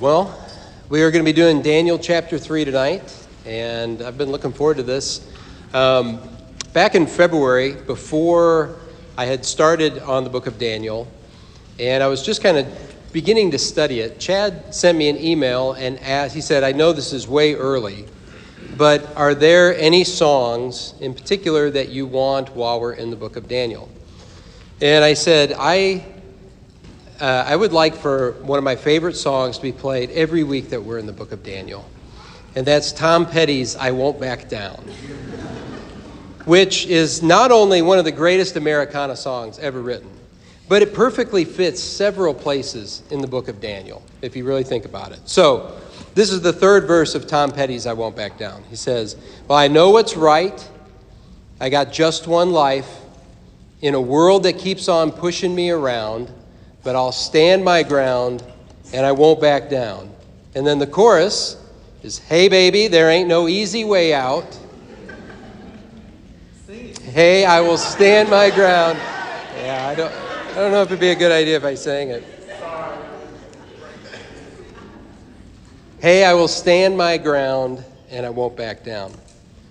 Well, we are going to be doing Daniel chapter 3 tonight, and I've been looking forward to this. Um, back in February, before I had started on the book of Daniel, and I was just kind of beginning to study it, Chad sent me an email and asked, he said, I know this is way early, but are there any songs in particular that you want while we're in the book of Daniel? And I said, I uh, I would like for one of my favorite songs to be played every week that we're in the book of Daniel. And that's Tom Petty's I Won't Back Down, which is not only one of the greatest Americana songs ever written, but it perfectly fits several places in the book of Daniel, if you really think about it. So, this is the third verse of Tom Petty's I Won't Back Down. He says, Well, I know what's right. I got just one life. In a world that keeps on pushing me around, but I'll stand my ground and I won't back down. And then the chorus is Hey, baby, there ain't no easy way out. Hey, I will stand my ground. Yeah, I don't, I don't know if it'd be a good idea if I sang it. Hey, I will stand my ground and I won't back down.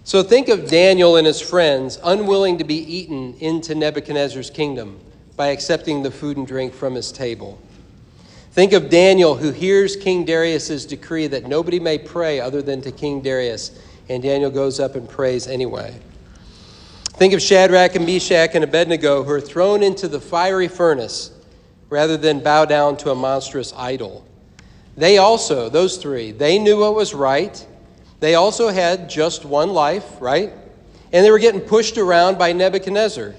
So think of Daniel and his friends unwilling to be eaten into Nebuchadnezzar's kingdom by accepting the food and drink from his table. Think of Daniel, who hears King Darius's decree that nobody may pray other than to King Darius, and Daniel goes up and prays anyway. Think of Shadrach and Meshach and Abednego, who are thrown into the fiery furnace rather than bow down to a monstrous idol. They also, those three, they knew what was right. They also had just one life, right? And they were getting pushed around by Nebuchadnezzar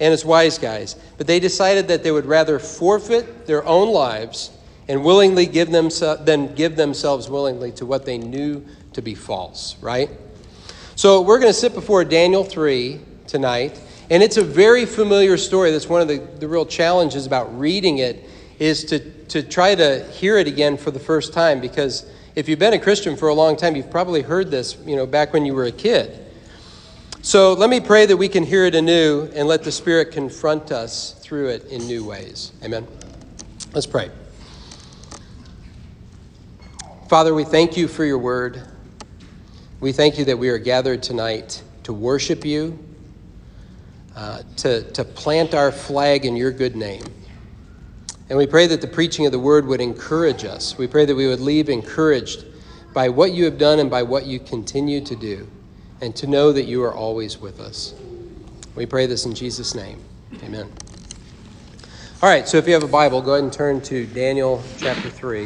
and his wise guys, but they decided that they would rather forfeit their own lives and willingly give them than give themselves willingly to what they knew to be false, right? So we're going to sit before Daniel 3 tonight, and it's a very familiar story. That's one of the, the real challenges about reading it is to, to try to hear it again for the first time because if you've been a Christian for a long time, you've probably heard this, you know, back when you were a kid. So let me pray that we can hear it anew and let the Spirit confront us through it in new ways. Amen. Let's pray. Father, we thank you for your word. We thank you that we are gathered tonight to worship you, uh, to, to plant our flag in your good name. And we pray that the preaching of the word would encourage us. We pray that we would leave encouraged by what you have done and by what you continue to do and to know that you are always with us. We pray this in Jesus' name. Amen. All right, so if you have a Bible, go ahead and turn to Daniel chapter 3,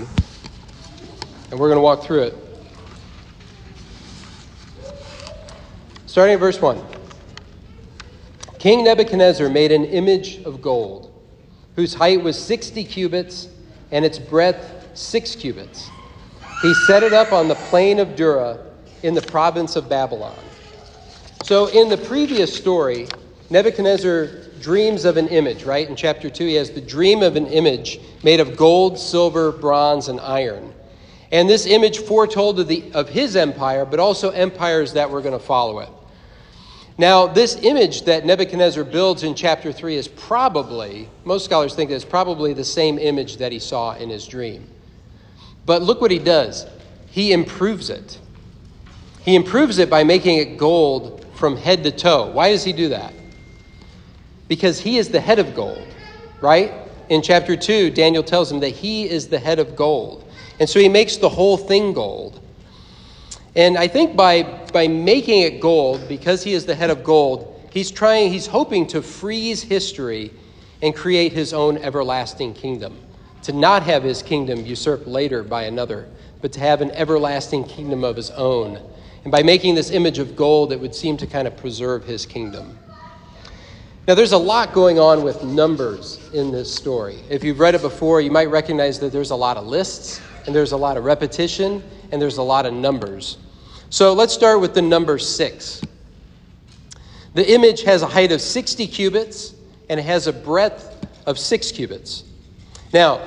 and we're going to walk through it. Starting at verse 1. King Nebuchadnezzar made an image of gold, whose height was 60 cubits and its breadth 6 cubits. He set it up on the plain of Dura in the province of Babylon. So, in the previous story, Nebuchadnezzar dreams of an image, right? In chapter 2, he has the dream of an image made of gold, silver, bronze, and iron. And this image foretold of, the, of his empire, but also empires that were going to follow it. Now, this image that Nebuchadnezzar builds in chapter 3 is probably, most scholars think it's probably the same image that he saw in his dream. But look what he does he improves it. He improves it by making it gold from head to toe. Why does he do that? Because he is the head of gold, right? In chapter 2, Daniel tells him that he is the head of gold. And so he makes the whole thing gold. And I think by, by making it gold, because he is the head of gold, he's trying, he's hoping to freeze history and create his own everlasting kingdom. To not have his kingdom usurped later by another, but to have an everlasting kingdom of his own and by making this image of gold, it would seem to kind of preserve his kingdom. Now, there's a lot going on with numbers in this story. If you've read it before, you might recognize that there's a lot of lists, and there's a lot of repetition, and there's a lot of numbers. So let's start with the number six. The image has a height of 60 cubits, and it has a breadth of six cubits. Now,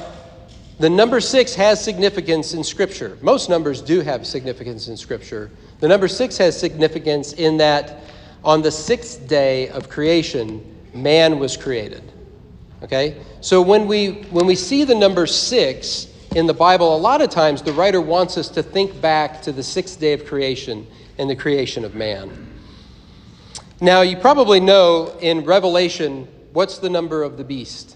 the number six has significance in Scripture. Most numbers do have significance in Scripture. The number six has significance in that on the sixth day of creation, man was created. Okay? So when we when we see the number six in the Bible, a lot of times the writer wants us to think back to the sixth day of creation and the creation of man. Now, you probably know in Revelation, what's the number of the beast?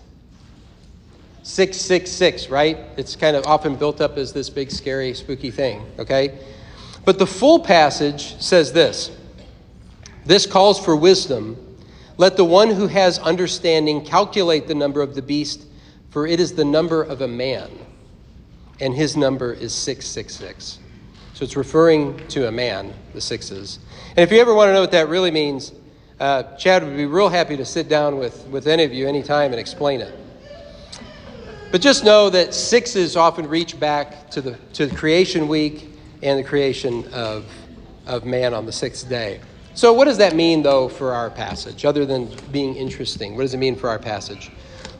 666, right? It's kind of often built up as this big, scary, spooky thing, okay? But the full passage says this This calls for wisdom. Let the one who has understanding calculate the number of the beast, for it is the number of a man, and his number is 666. So it's referring to a man, the sixes. And if you ever want to know what that really means, uh, Chad would be real happy to sit down with, with any of you anytime and explain it. But just know that sixes often reach back to the, to the creation week and the creation of, of man on the sixth day. So, what does that mean, though, for our passage, other than being interesting? What does it mean for our passage?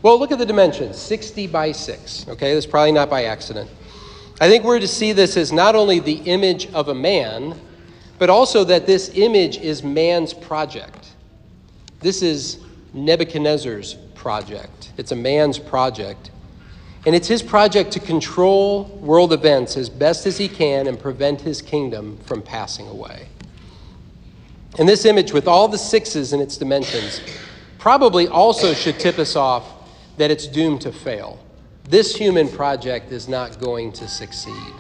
Well, look at the dimensions 60 by 6. Okay, that's probably not by accident. I think we're to see this as not only the image of a man, but also that this image is man's project. This is Nebuchadnezzar's project. It's a man's project. And it's his project to control world events as best as he can and prevent his kingdom from passing away. And this image, with all the sixes in its dimensions, probably also should tip us off that it's doomed to fail. This human project is not going to succeed.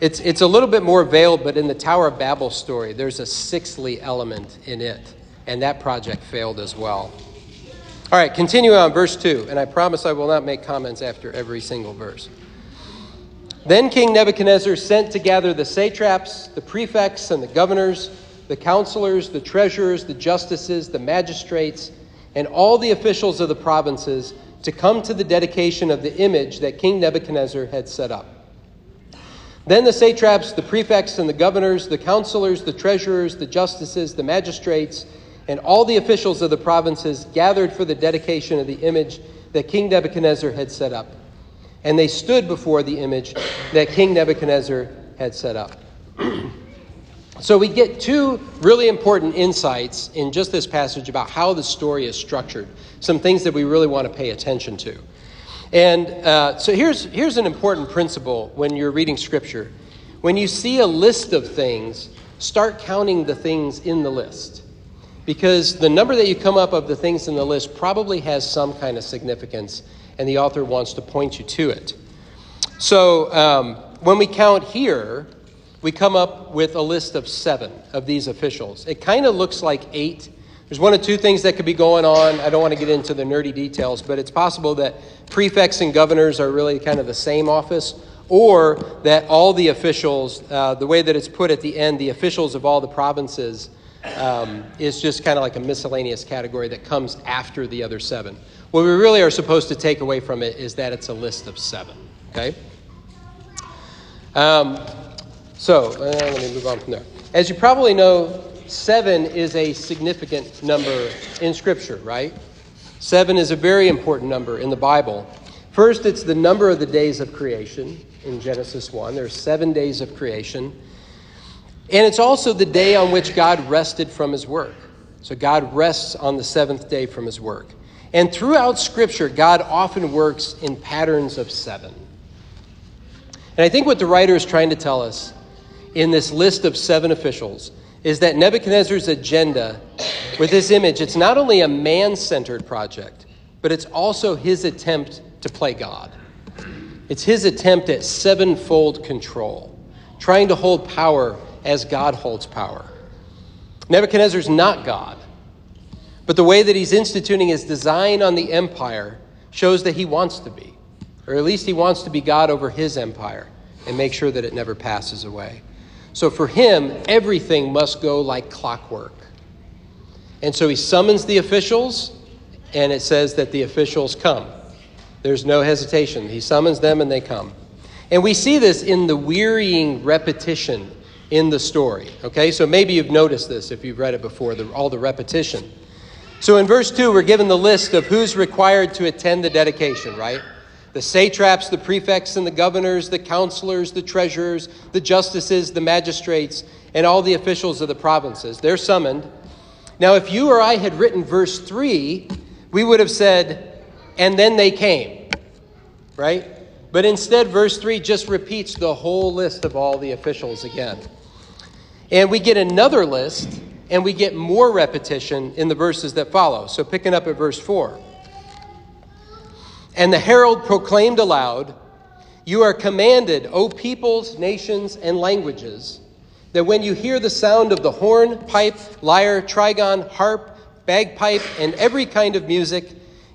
It's, it's a little bit more veiled, but in the Tower of Babel story, there's a sixthly element in it, and that project failed as well. All right, continue on, verse 2, and I promise I will not make comments after every single verse. Then King Nebuchadnezzar sent to gather the satraps, the prefects, and the governors, the counselors, the treasurers, the justices, the magistrates, and all the officials of the provinces to come to the dedication of the image that King Nebuchadnezzar had set up. Then the satraps, the prefects, and the governors, the counselors, the treasurers, the justices, the magistrates, and all the officials of the provinces gathered for the dedication of the image that King Nebuchadnezzar had set up. And they stood before the image that King Nebuchadnezzar had set up. so we get two really important insights in just this passage about how the story is structured, some things that we really want to pay attention to. And uh, so here's, here's an important principle when you're reading Scripture. When you see a list of things, start counting the things in the list because the number that you come up of the things in the list probably has some kind of significance, and the author wants to point you to it. So um, when we count here, we come up with a list of seven of these officials. It kind of looks like eight. There's one or two things that could be going on. I don't want to get into the nerdy details, but it's possible that prefects and governors are really kind of the same office, or that all the officials, uh, the way that it's put at the end, the officials of all the provinces um, is just kind of like a miscellaneous category that comes after the other seven. What we really are supposed to take away from it is that it's a list of seven. Okay? Um, so, uh, let me move on from there. As you probably know, seven is a significant number in Scripture, right? Seven is a very important number in the Bible. First, it's the number of the days of creation in Genesis 1. There are seven days of creation. And it's also the day on which God rested from his work. So God rests on the seventh day from his work. And throughout Scripture, God often works in patterns of seven. And I think what the writer is trying to tell us in this list of seven officials is that Nebuchadnezzar's agenda with this image, it's not only a man centered project, but it's also his attempt to play God. It's his attempt at sevenfold control, trying to hold power as God holds power. Nebuchadnezzar's not God, but the way that he's instituting his design on the empire shows that he wants to be, or at least he wants to be God over his empire and make sure that it never passes away. So for him, everything must go like clockwork. And so he summons the officials, and it says that the officials come. There's no hesitation. He summons them, and they come. And we see this in the wearying repetition in the story. Okay, so maybe you've noticed this if you've read it before, the, all the repetition. So in verse 2, we're given the list of who's required to attend the dedication, right? The satraps, the prefects, and the governors, the counselors, the treasurers, the justices, the magistrates, and all the officials of the provinces. They're summoned. Now, if you or I had written verse 3, we would have said, and then they came, right? But instead, verse 3 just repeats the whole list of all the officials again. And we get another list, and we get more repetition in the verses that follow. So, picking up at verse 4. And the herald proclaimed aloud, You are commanded, O peoples, nations, and languages, that when you hear the sound of the horn, pipe, lyre, trigon, harp, bagpipe, and every kind of music,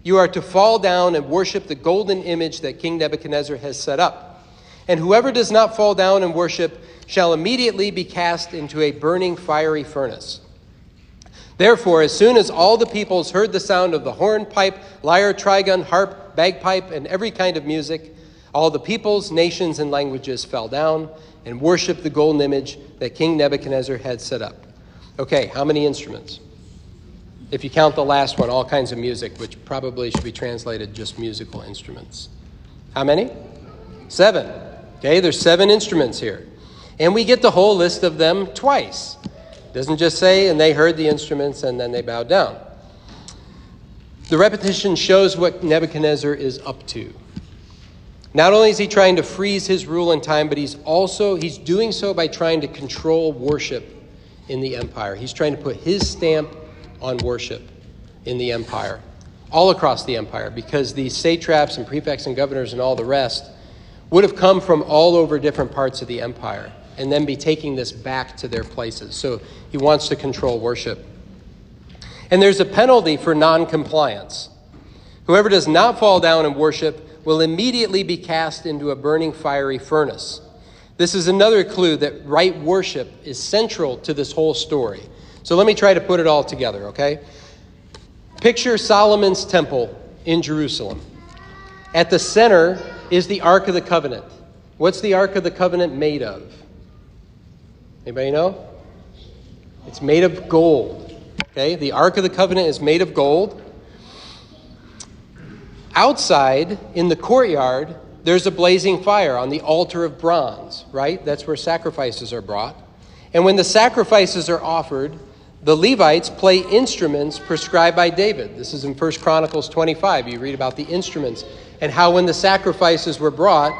you are to fall down and worship the golden image that King Nebuchadnezzar has set up. And whoever does not fall down and worship shall immediately be cast into a burning fiery furnace. Therefore, as soon as all the peoples heard the sound of the horn, pipe, lyre, trigon, harp, bagpipe, and every kind of music, all the peoples, nations, and languages fell down and worshiped the golden image that King Nebuchadnezzar had set up. Okay, how many instruments? If you count the last one, all kinds of music, which probably should be translated just musical instruments. How many? Seven. Okay, there's seven instruments here. And we get the whole list of them twice. Doesn't just say, and they heard the instruments and then they bowed down. The repetition shows what Nebuchadnezzar is up to. Not only is he trying to freeze his rule in time, but he's also he's doing so by trying to control worship in the empire. He's trying to put his stamp on worship in the empire, all across the empire, because these satraps and prefects and governors and all the rest would have come from all over different parts of the empire and then be taking this back to their places. So he wants to control worship. And there's a penalty for noncompliance. Whoever does not fall down and worship will immediately be cast into a burning fiery furnace. This is another clue that right worship is central to this whole story. So let me try to put it all together, okay? Picture Solomon's temple in Jerusalem. At the center is the Ark of the Covenant. What's the Ark of the Covenant made of? Anybody know? It's made of gold. Okay? The Ark of the Covenant is made of gold. Outside, in the courtyard, there's a blazing fire on the altar of bronze, right? That's where sacrifices are brought. And when the sacrifices are offered, the Levites play instruments prescribed by David. This is in 1 Chronicles 25. You read about the instruments and how when the sacrifices were brought,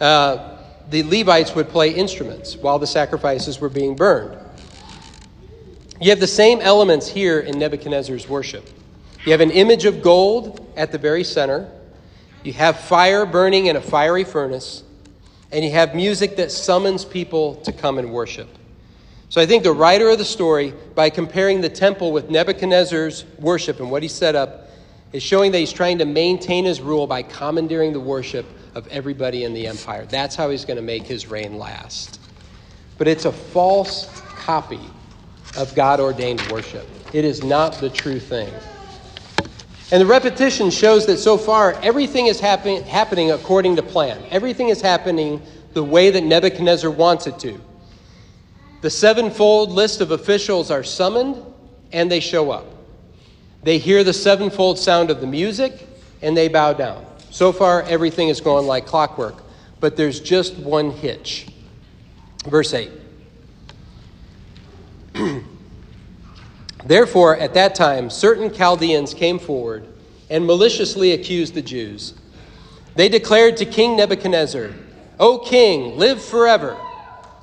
uh, the Levites would play instruments while the sacrifices were being burned. You have the same elements here in Nebuchadnezzar's worship. You have an image of gold at the very center, you have fire burning in a fiery furnace, and you have music that summons people to come and worship. So I think the writer of the story, by comparing the temple with Nebuchadnezzar's worship and what he set up, is showing that he's trying to maintain his rule by commandeering the worship of everybody in the empire. That's how he's going to make his reign last. But it's a false copy of God ordained worship, it is not the true thing. And the repetition shows that so far everything is happen- happening according to plan. Everything is happening the way that Nebuchadnezzar wants it to. The sevenfold list of officials are summoned and they show up. They hear the sevenfold sound of the music and they bow down. So far, everything is going like clockwork, but there's just one hitch. Verse 8. Therefore, at that time, certain Chaldeans came forward and maliciously accused the Jews. They declared to King Nebuchadnezzar, O king, live forever.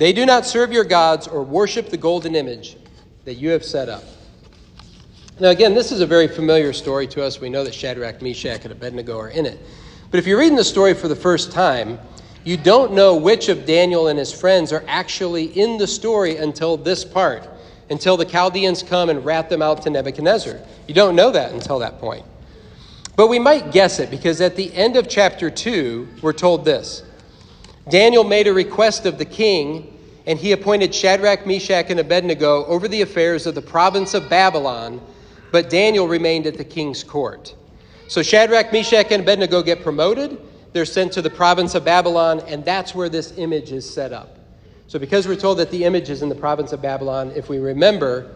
They do not serve your gods or worship the golden image that you have set up. Now, again, this is a very familiar story to us. We know that Shadrach, Meshach, and Abednego are in it. But if you're reading the story for the first time, you don't know which of Daniel and his friends are actually in the story until this part, until the Chaldeans come and rat them out to Nebuchadnezzar. You don't know that until that point. But we might guess it because at the end of chapter 2, we're told this Daniel made a request of the king, and he appointed Shadrach, Meshach, and Abednego over the affairs of the province of Babylon, but Daniel remained at the king's court. So Shadrach, Meshach, and Abednego get promoted. they're sent to the province of Babylon, and that's where this image is set up. So, because we're told that the image is in the province of Babylon, if we remember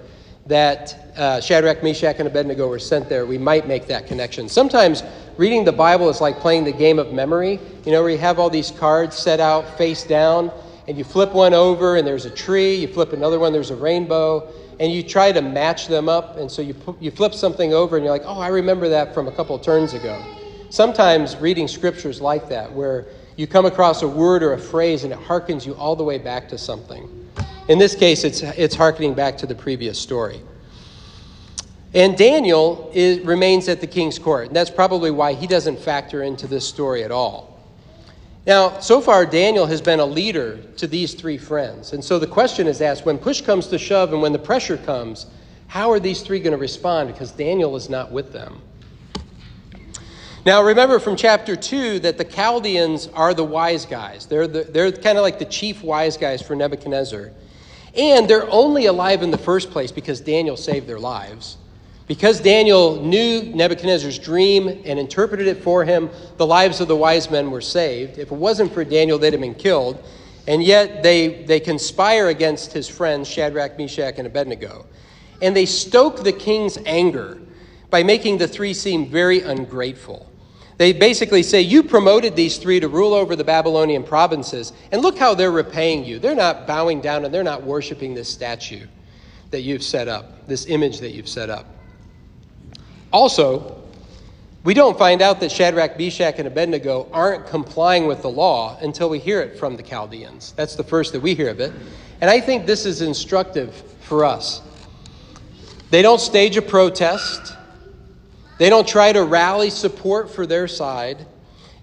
that uh, Shadrach, Meshach, and Abednego were sent there, we might make that connection. Sometimes reading the Bible is like playing the game of memory, you know, where you have all these cards set out face down, and you flip one over, and there's a tree, you flip another one, there's a rainbow, and you try to match them up, and so you, you flip something over, and you're like, oh, I remember that from a couple turns ago. Sometimes reading scriptures like that, where you come across a word or a phrase and it harkens you all the way back to something. In this case, it's, it's harkening back to the previous story. And Daniel is, remains at the king's court, and that's probably why he doesn't factor into this story at all. Now, so far, Daniel has been a leader to these three friends. And so the question is asked when push comes to shove and when the pressure comes, how are these three going to respond? Because Daniel is not with them. Now, remember from chapter 2 that the Chaldeans are the wise guys. They're, the, they're kind of like the chief wise guys for Nebuchadnezzar. And they're only alive in the first place because Daniel saved their lives. Because Daniel knew Nebuchadnezzar's dream and interpreted it for him, the lives of the wise men were saved. If it wasn't for Daniel, they'd have been killed. And yet they, they conspire against his friends, Shadrach, Meshach, and Abednego. And they stoke the king's anger by making the three seem very ungrateful. They basically say, You promoted these three to rule over the Babylonian provinces, and look how they're repaying you. They're not bowing down and they're not worshiping this statue that you've set up, this image that you've set up. Also, we don't find out that Shadrach, Meshach, and Abednego aren't complying with the law until we hear it from the Chaldeans. That's the first that we hear of it. And I think this is instructive for us. They don't stage a protest. They don't try to rally support for their side.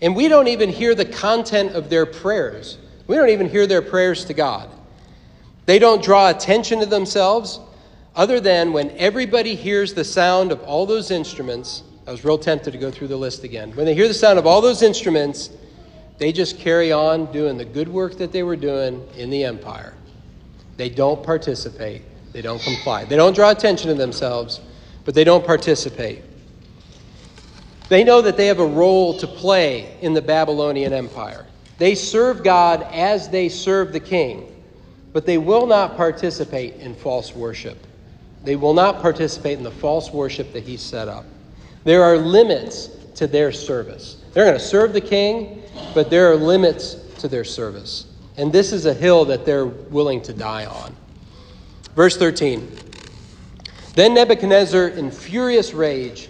And we don't even hear the content of their prayers. We don't even hear their prayers to God. They don't draw attention to themselves other than when everybody hears the sound of all those instruments. I was real tempted to go through the list again. When they hear the sound of all those instruments, they just carry on doing the good work that they were doing in the empire. They don't participate, they don't comply. They don't draw attention to themselves, but they don't participate. They know that they have a role to play in the Babylonian Empire. They serve God as they serve the king, but they will not participate in false worship. They will not participate in the false worship that he set up. There are limits to their service. They're going to serve the king, but there are limits to their service. And this is a hill that they're willing to die on. Verse 13 Then Nebuchadnezzar, in furious rage,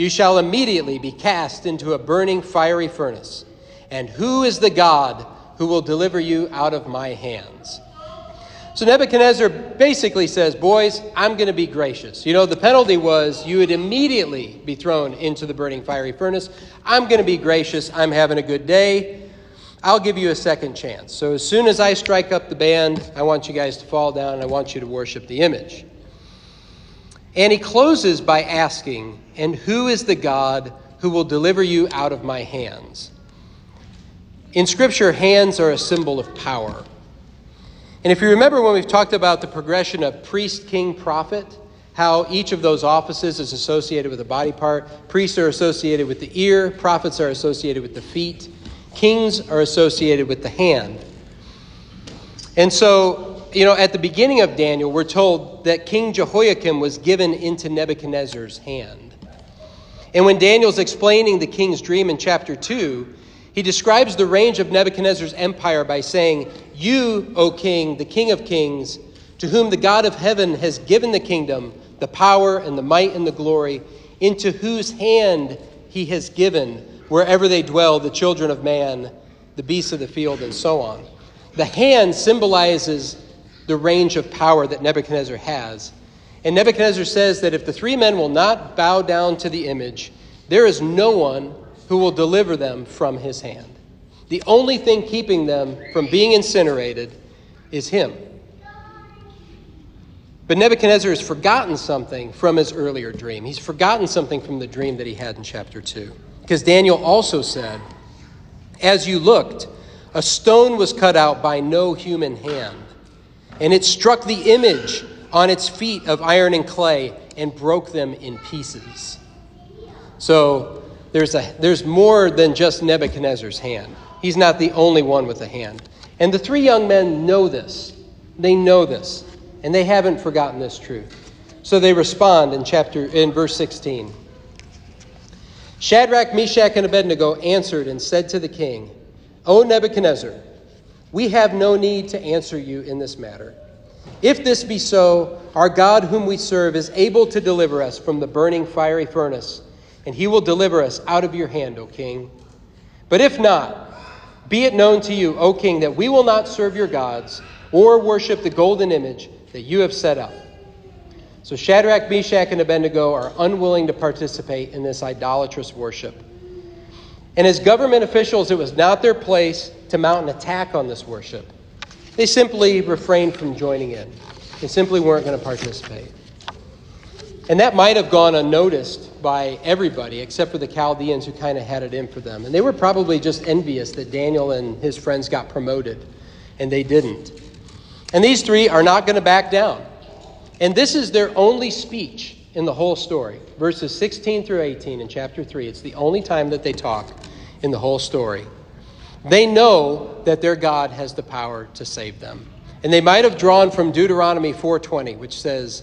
you shall immediately be cast into a burning fiery furnace. And who is the God who will deliver you out of my hands? So Nebuchadnezzar basically says, Boys, I'm going to be gracious. You know, the penalty was you would immediately be thrown into the burning fiery furnace. I'm going to be gracious. I'm having a good day. I'll give you a second chance. So as soon as I strike up the band, I want you guys to fall down. I want you to worship the image. And he closes by asking, And who is the God who will deliver you out of my hands? In Scripture, hands are a symbol of power. And if you remember when we've talked about the progression of priest, king, prophet, how each of those offices is associated with a body part, priests are associated with the ear, prophets are associated with the feet, kings are associated with the hand. And so you know, at the beginning of Daniel, we're told that King Jehoiakim was given into Nebuchadnezzar's hand. And when Daniel's explaining the king's dream in chapter 2, he describes the range of Nebuchadnezzar's empire by saying, You, O king, the king of kings, to whom the God of heaven has given the kingdom, the power and the might and the glory, into whose hand he has given, wherever they dwell, the children of man, the beasts of the field, and so on. The hand symbolizes the range of power that Nebuchadnezzar has. And Nebuchadnezzar says that if the three men will not bow down to the image, there is no one who will deliver them from his hand. The only thing keeping them from being incinerated is him. But Nebuchadnezzar has forgotten something from his earlier dream. He's forgotten something from the dream that he had in chapter 2. Because Daniel also said, As you looked, a stone was cut out by no human hand, and it struck the image on its feet of iron and clay and broke them in pieces. So there's, a, there's more than just Nebuchadnezzar's hand. He's not the only one with a hand. And the three young men know this. They know this, and they haven't forgotten this truth. So they respond in chapter in verse 16. Shadrach, Meshach, and Abednego answered and said to the king, O Nebuchadnezzar, we have no need to answer you in this matter. If this be so, our God, whom we serve, is able to deliver us from the burning fiery furnace, and he will deliver us out of your hand, O king. But if not, be it known to you, O king, that we will not serve your gods or worship the golden image that you have set up. So Shadrach, Meshach, and Abednego are unwilling to participate in this idolatrous worship. And as government officials, it was not their place to mount an attack on this worship. They simply refrained from joining in. They simply weren't going to participate. And that might have gone unnoticed by everybody except for the Chaldeans who kind of had it in for them. And they were probably just envious that Daniel and his friends got promoted, and they didn't. And these three are not going to back down. And this is their only speech in the whole story verses 16 through 18 in chapter 3. It's the only time that they talk in the whole story. They know that their God has the power to save them. And they might have drawn from Deuteronomy 4:20, which says,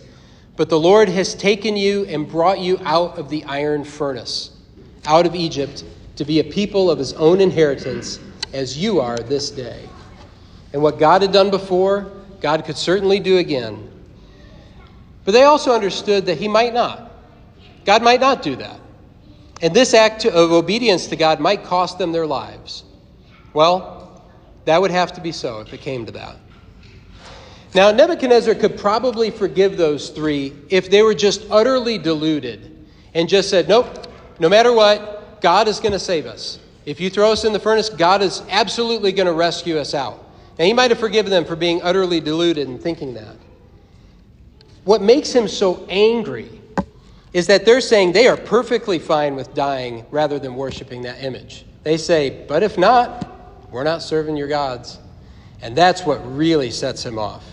"But the Lord has taken you and brought you out of the iron furnace, out of Egypt, to be a people of his own inheritance, as you are this day." And what God had done before, God could certainly do again. But they also understood that he might not. God might not do that. And this act of obedience to God might cost them their lives. Well, that would have to be so if it came to that. Now, Nebuchadnezzar could probably forgive those three if they were just utterly deluded and just said, Nope, no matter what, God is going to save us. If you throw us in the furnace, God is absolutely going to rescue us out. Now, he might have forgiven them for being utterly deluded and thinking that. What makes him so angry is that they're saying they are perfectly fine with dying rather than worshiping that image. They say, but if not, we're not serving your gods. And that's what really sets him off.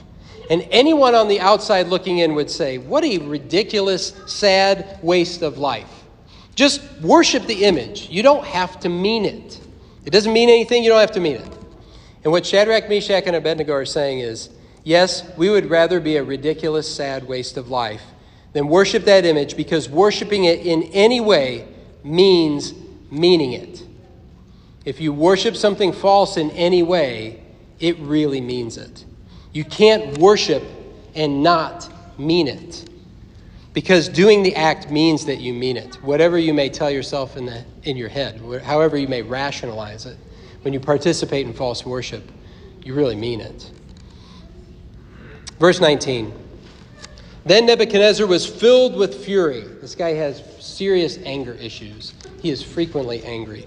And anyone on the outside looking in would say, what a ridiculous, sad waste of life. Just worship the image. You don't have to mean it. It doesn't mean anything, you don't have to mean it. And what Shadrach, Meshach, and Abednego are saying is, yes, we would rather be a ridiculous, sad waste of life than worship that image because worshiping it in any way means meaning it. If you worship something false in any way, it really means it. You can't worship and not mean it. Because doing the act means that you mean it. Whatever you may tell yourself in, the, in your head, however you may rationalize it, when you participate in false worship, you really mean it. Verse 19. Then Nebuchadnezzar was filled with fury. This guy has serious anger issues. He is frequently angry.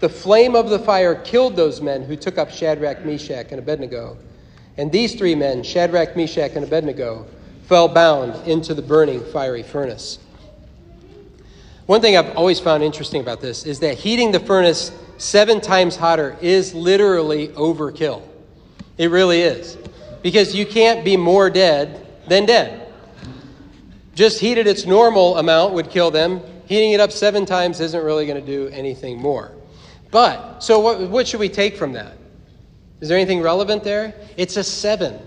the flame of the fire killed those men who took up Shadrach, Meshach, and Abednego. And these three men, Shadrach, Meshach, and Abednego, fell bound into the burning fiery furnace. One thing I've always found interesting about this is that heating the furnace seven times hotter is literally overkill. It really is. Because you can't be more dead than dead. Just heat it its normal amount would kill them heating it up seven times isn't really going to do anything more. But, so what, what should we take from that? Is there anything relevant there? It's a seven.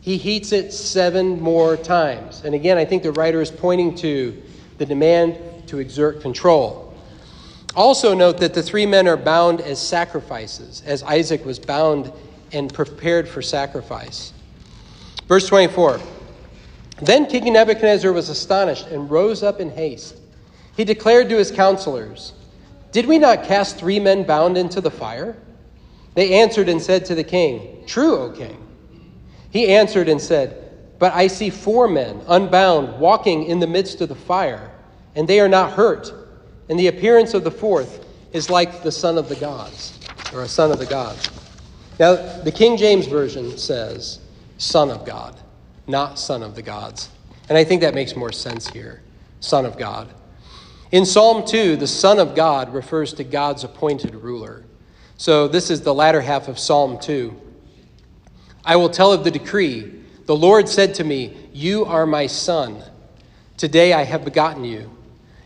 He heats it seven more times. And again, I think the writer is pointing to the demand to exert control. Also, note that the three men are bound as sacrifices, as Isaac was bound and prepared for sacrifice. Verse 24 Then King Nebuchadnezzar was astonished and rose up in haste. He declared to his counselors, Did we not cast three men bound into the fire? They answered and said to the king, True, O king. He answered and said, But I see four men, unbound, walking in the midst of the fire, and they are not hurt. And the appearance of the fourth is like the son of the gods, or a son of the gods. Now, the King James Version says, Son of God, not Son of the gods. And I think that makes more sense here. Son of God. In Psalm 2, the Son of God refers to God's appointed ruler. So this is the latter half of Psalm 2. I will tell of the decree. The Lord said to me, You are my son. Today I have begotten you.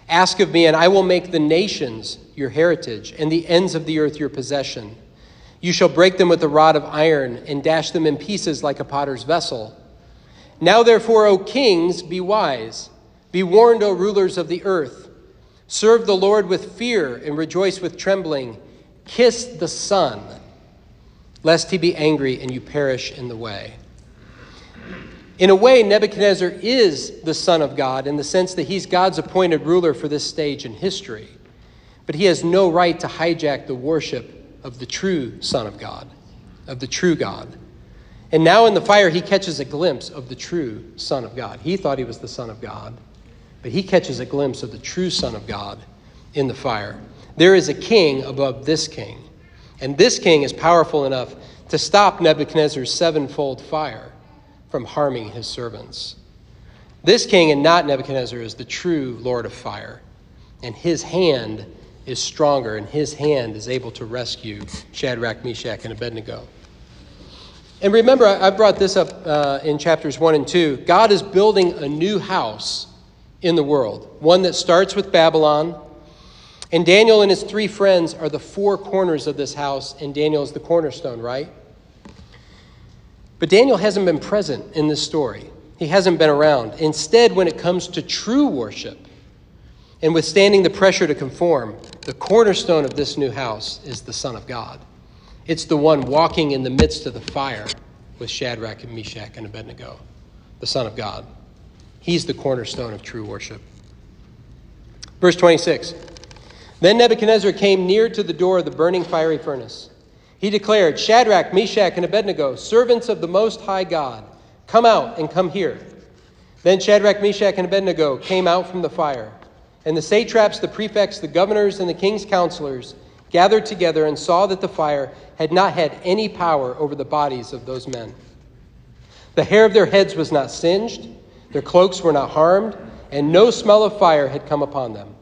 Ask of me, and I will make the nations your heritage, and the ends of the earth your possession. You shall break them with a rod of iron, and dash them in pieces like a potter's vessel. Now, therefore, O kings, be wise. Be warned, O rulers of the earth. Serve the Lord with fear, and rejoice with trembling. Kiss the Son, lest he be angry and you perish in the way. In a way, Nebuchadnezzar is the Son of God in the sense that he's God's appointed ruler for this stage in history. But he has no right to hijack the worship of the true Son of God, of the true God. And now in the fire, he catches a glimpse of the true Son of God. He thought he was the Son of God, but he catches a glimpse of the true Son of God in the fire. There is a king above this king, and this king is powerful enough to stop Nebuchadnezzar's sevenfold fire from harming his servants. This king and not Nebuchadnezzar is the true Lord of fire, and his hand is stronger, and his hand is able to rescue Shadrach, Meshach, and Abednego. And remember, I brought this up uh, in chapters 1 and 2. God is building a new house in the world, one that starts with Babylon. And Daniel and his three friends are the four corners of this house, and Daniel is the cornerstone, right? But Daniel hasn't been present in this story. He hasn't been around. Instead, when it comes to true worship and withstanding the pressure to conform, the cornerstone of this new house is the Son of God. It's the one walking in the midst of the fire with Shadrach and Meshach and Abednego, the Son of God. He's the cornerstone of true worship. Verse 26 Then Nebuchadnezzar came near to the door of the burning fiery furnace. He declared, Shadrach, Meshach, and Abednego, servants of the Most High God, come out and come here. Then Shadrach, Meshach, and Abednego came out from the fire. And the satraps, the prefects, the governors, and the king's counselors gathered together and saw that the fire had not had any power over the bodies of those men. The hair of their heads was not singed, their cloaks were not harmed, and no smell of fire had come upon them.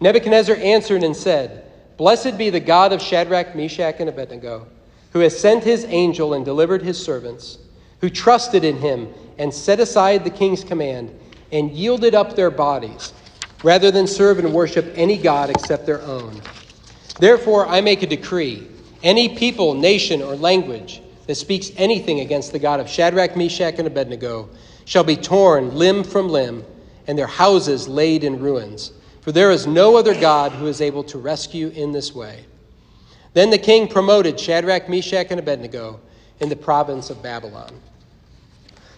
Nebuchadnezzar answered and said, Blessed be the God of Shadrach, Meshach, and Abednego, who has sent his angel and delivered his servants, who trusted in him and set aside the king's command and yielded up their bodies, rather than serve and worship any God except their own. Therefore, I make a decree any people, nation, or language that speaks anything against the God of Shadrach, Meshach, and Abednego shall be torn limb from limb, and their houses laid in ruins. For there is no other God who is able to rescue in this way. Then the king promoted Shadrach, Meshach, and Abednego in the province of Babylon.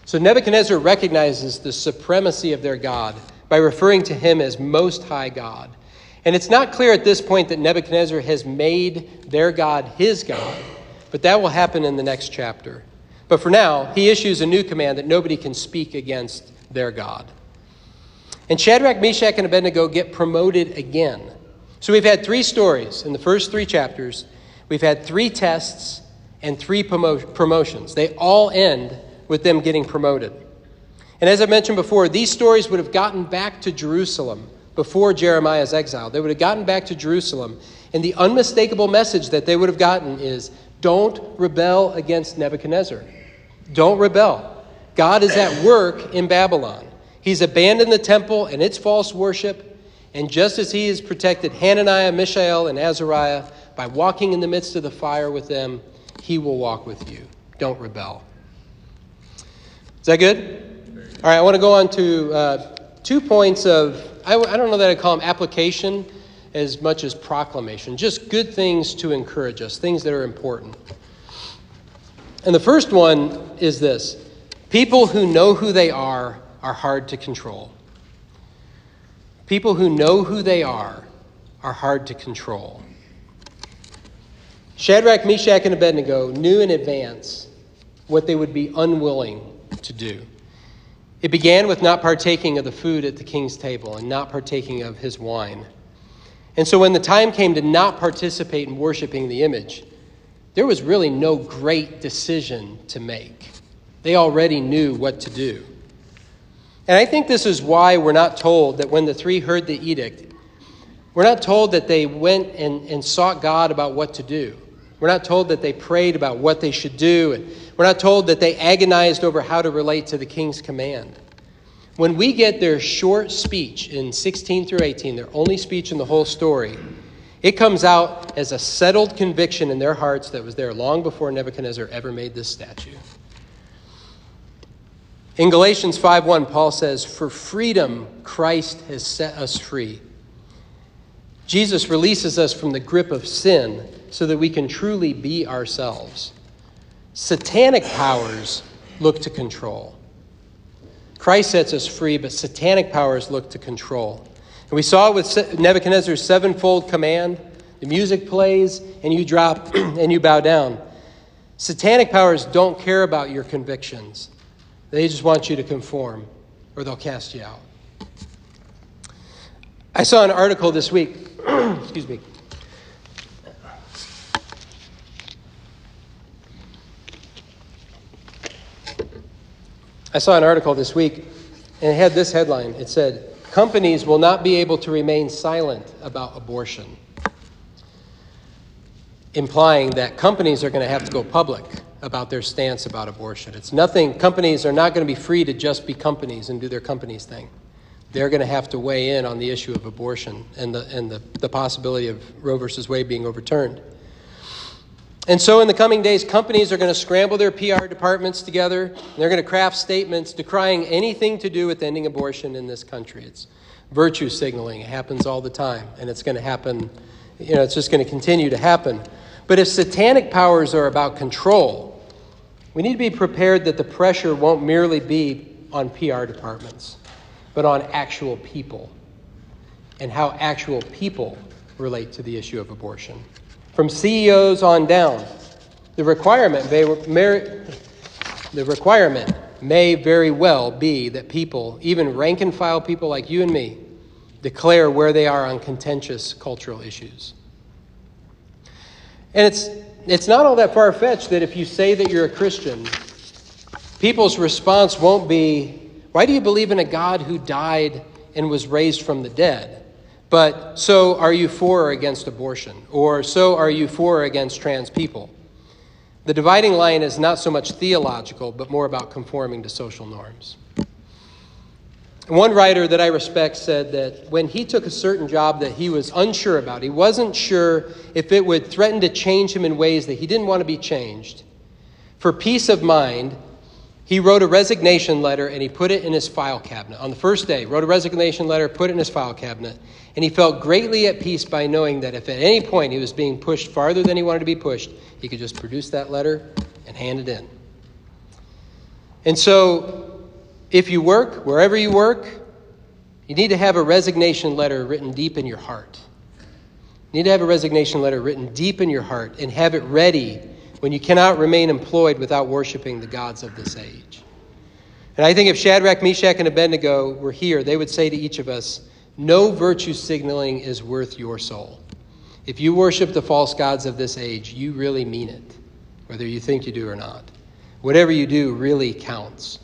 So Nebuchadnezzar recognizes the supremacy of their God by referring to him as Most High God. And it's not clear at this point that Nebuchadnezzar has made their God his God, but that will happen in the next chapter. But for now, he issues a new command that nobody can speak against their God. And Shadrach, Meshach, and Abednego get promoted again. So we've had three stories in the first three chapters. We've had three tests and three promo- promotions. They all end with them getting promoted. And as I mentioned before, these stories would have gotten back to Jerusalem before Jeremiah's exile. They would have gotten back to Jerusalem. And the unmistakable message that they would have gotten is don't rebel against Nebuchadnezzar. Don't rebel. God is at work in Babylon. He's abandoned the temple and its false worship. And just as he has protected Hananiah, Mishael, and Azariah by walking in the midst of the fire with them, he will walk with you. Don't rebel. Is that good? All right, I want to go on to uh, two points of, I, I don't know that I call them application as much as proclamation. Just good things to encourage us, things that are important. And the first one is this people who know who they are are hard to control. People who know who they are are hard to control. Shadrach, Meshach, and Abednego knew in advance what they would be unwilling to do. It began with not partaking of the food at the king's table and not partaking of his wine. And so when the time came to not participate in worshiping the image, there was really no great decision to make. They already knew what to do. And I think this is why we're not told that when the three heard the edict, we're not told that they went and, and sought God about what to do. We're not told that they prayed about what they should do. And we're not told that they agonized over how to relate to the king's command. When we get their short speech in 16 through 18, their only speech in the whole story, it comes out as a settled conviction in their hearts that was there long before Nebuchadnezzar ever made this statue. In Galatians 5:1, Paul says, "For freedom Christ has set us free." Jesus releases us from the grip of sin so that we can truly be ourselves. Satanic powers look to control. Christ sets us free, but satanic powers look to control. And we saw with Nebuchadnezzar's sevenfold command the music plays, and you drop and you bow down. Satanic powers don't care about your convictions, they just want you to conform, or they'll cast you out. I saw an article this week, excuse me. I saw an article this week, and it had this headline. It said, companies will not be able to remain silent about abortion, implying that companies are going to have to go public about their stance about abortion. It's nothing, companies are not going to be free to just be companies and do their companies thing. They're going to have to weigh in on the issue of abortion and the, and the, the possibility of Roe versus Wade being overturned. And so, in the coming days, companies are going to scramble their PR departments together. And they're going to craft statements decrying anything to do with ending abortion in this country. It's virtue signaling. It happens all the time, and it's going to happen, you know, it's just going to continue to happen. But if satanic powers are about control, we need to be prepared that the pressure won't merely be on PR departments, but on actual people and how actual people relate to the issue of abortion from CEOs on down. The requirement may, the requirement may very well be that people, even rank and file people like you and me, declare where they are on contentious cultural issues. And it's, it's not all that far fetched that if you say that you're a Christian, people's response won't be, Why do you believe in a God who died and was raised from the dead? But so are you for or against abortion? Or so are you for or against trans people? The dividing line is not so much theological, but more about conforming to social norms. One writer that I respect said that when he took a certain job that he was unsure about, he wasn't sure if it would threaten to change him in ways that he didn't want to be changed. For peace of mind, he wrote a resignation letter and he put it in his file cabinet. On the first day, wrote a resignation letter, put it in his file cabinet. And he felt greatly at peace by knowing that if at any point he was being pushed farther than he wanted to be pushed, he could just produce that letter and hand it in. And so, if you work, wherever you work, you need to have a resignation letter written deep in your heart. You need to have a resignation letter written deep in your heart and have it ready when you cannot remain employed without worshiping the gods of this age. And I think if Shadrach, Meshach, and Abednego were here, they would say to each of us, no virtue signaling is worth your soul. If you worship the false gods of this age, you really mean it, whether you think you do or not. Whatever you do really counts.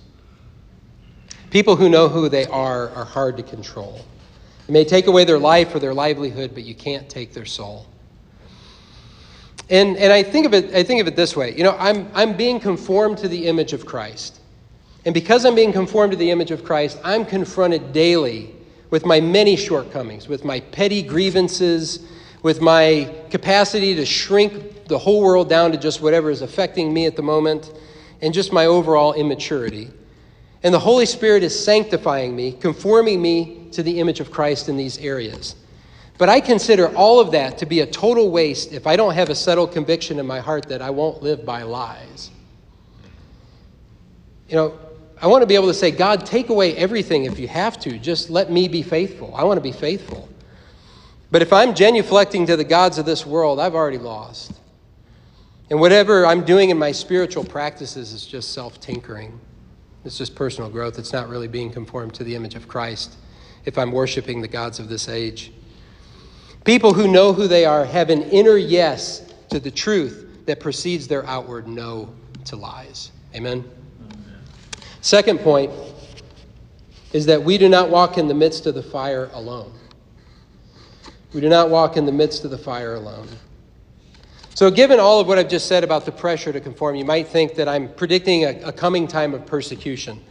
People who know who they are are hard to control. You may take away their life or their livelihood, but you can't take their soul. And, and I, think of it, I think of it this way you know, I'm, I'm being conformed to the image of Christ. And because I'm being conformed to the image of Christ, I'm confronted daily with my many shortcomings, with my petty grievances, with my capacity to shrink the whole world down to just whatever is affecting me at the moment, and just my overall immaturity. And the Holy Spirit is sanctifying me, conforming me to the image of Christ in these areas. But I consider all of that to be a total waste if I don't have a settled conviction in my heart that I won't live by lies. You know, I want to be able to say, God, take away everything if you have to. Just let me be faithful. I want to be faithful. But if I'm genuflecting to the gods of this world, I've already lost. And whatever I'm doing in my spiritual practices is just self tinkering. It's just personal growth. It's not really being conformed to the image of Christ if I'm worshiping the gods of this age. People who know who they are have an inner yes to the truth that precedes their outward no to lies. Amen? Amen. Second point is that we do not walk in the midst of the fire alone. We do not walk in the midst of the fire alone. So, given all of what I've just said about the pressure to conform, you might think that I'm predicting a, a coming time of persecution.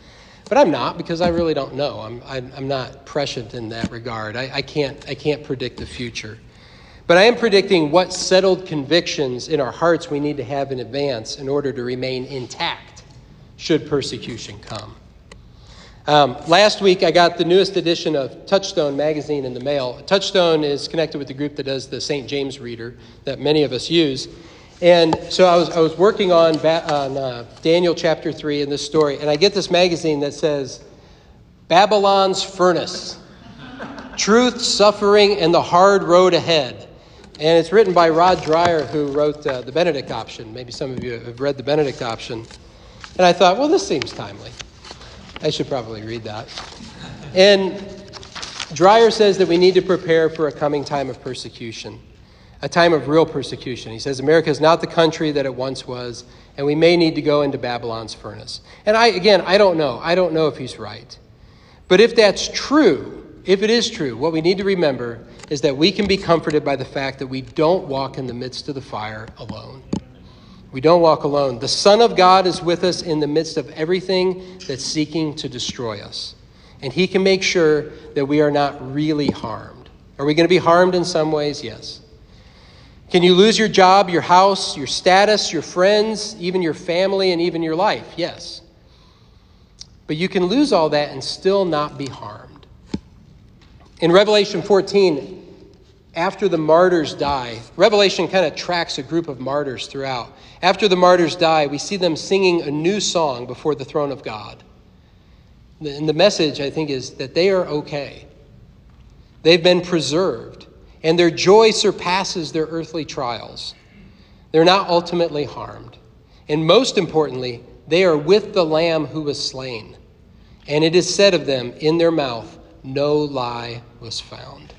But I'm not because I really don't know. I'm, I'm, I'm not prescient in that regard. I, I, can't, I can't predict the future. But I am predicting what settled convictions in our hearts we need to have in advance in order to remain intact should persecution come. Um, last week, I got the newest edition of Touchstone magazine in the mail. Touchstone is connected with the group that does the St. James Reader that many of us use. And so I was, I was working on, on uh, Daniel chapter 3 in this story, and I get this magazine that says, Babylon's Furnace Truth, Suffering, and the Hard Road Ahead. And it's written by Rod Dreher, who wrote uh, The Benedict Option. Maybe some of you have read The Benedict Option. And I thought, well, this seems timely. I should probably read that. And Dreher says that we need to prepare for a coming time of persecution, a time of real persecution. He says America is not the country that it once was, and we may need to go into Babylon's furnace. And I, again, I don't know. I don't know if he's right. But if that's true, if it is true, what we need to remember is that we can be comforted by the fact that we don't walk in the midst of the fire alone. We don't walk alone. The Son of God is with us in the midst of everything that's seeking to destroy us. And He can make sure that we are not really harmed. Are we going to be harmed in some ways? Yes. Can you lose your job, your house, your status, your friends, even your family, and even your life? Yes. But you can lose all that and still not be harmed. In Revelation 14, after the martyrs die, Revelation kind of tracks a group of martyrs throughout. After the martyrs die, we see them singing a new song before the throne of God. And the message, I think, is that they are okay. They've been preserved, and their joy surpasses their earthly trials. They're not ultimately harmed. And most importantly, they are with the Lamb who was slain. And it is said of them in their mouth, no lie was found.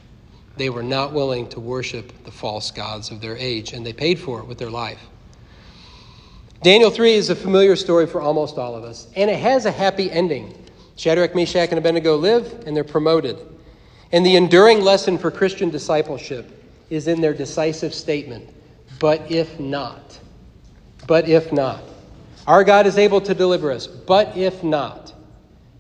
They were not willing to worship the false gods of their age, and they paid for it with their life. Daniel 3 is a familiar story for almost all of us, and it has a happy ending. Shadrach, Meshach, and Abednego live, and they're promoted. And the enduring lesson for Christian discipleship is in their decisive statement but if not, but if not. Our God is able to deliver us, but if not.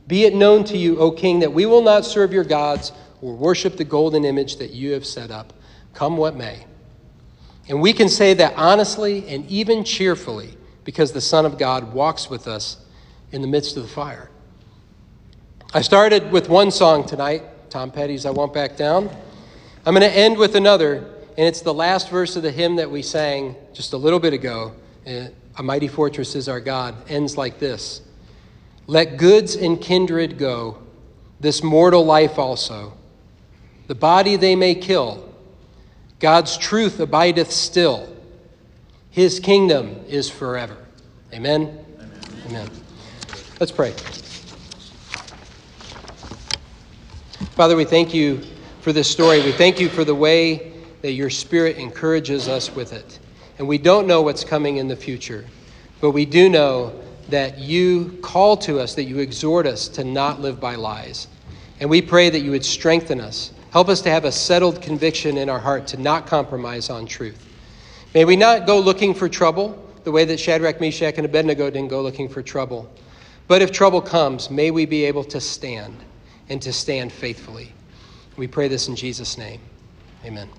Be it known to you, O king, that we will not serve your gods or worship the golden image that you have set up, come what may. And we can say that honestly and even cheerfully because the Son of God walks with us in the midst of the fire. I started with one song tonight, Tom Petty's I Won't Back Down. I'm going to end with another, and it's the last verse of the hymn that we sang just a little bit ago. A mighty fortress is our God, ends like this Let goods and kindred go, this mortal life also. The body they may kill, God's truth abideth still. His kingdom is forever. Amen? Amen. Amen. Let's pray. Father, we thank you for this story. We thank you for the way that your Spirit encourages us with it. And we don't know what's coming in the future, but we do know that you call to us, that you exhort us to not live by lies. And we pray that you would strengthen us. Help us to have a settled conviction in our heart to not compromise on truth. May we not go looking for trouble the way that Shadrach, Meshach, and Abednego didn't go looking for trouble. But if trouble comes, may we be able to stand and to stand faithfully. We pray this in Jesus' name. Amen.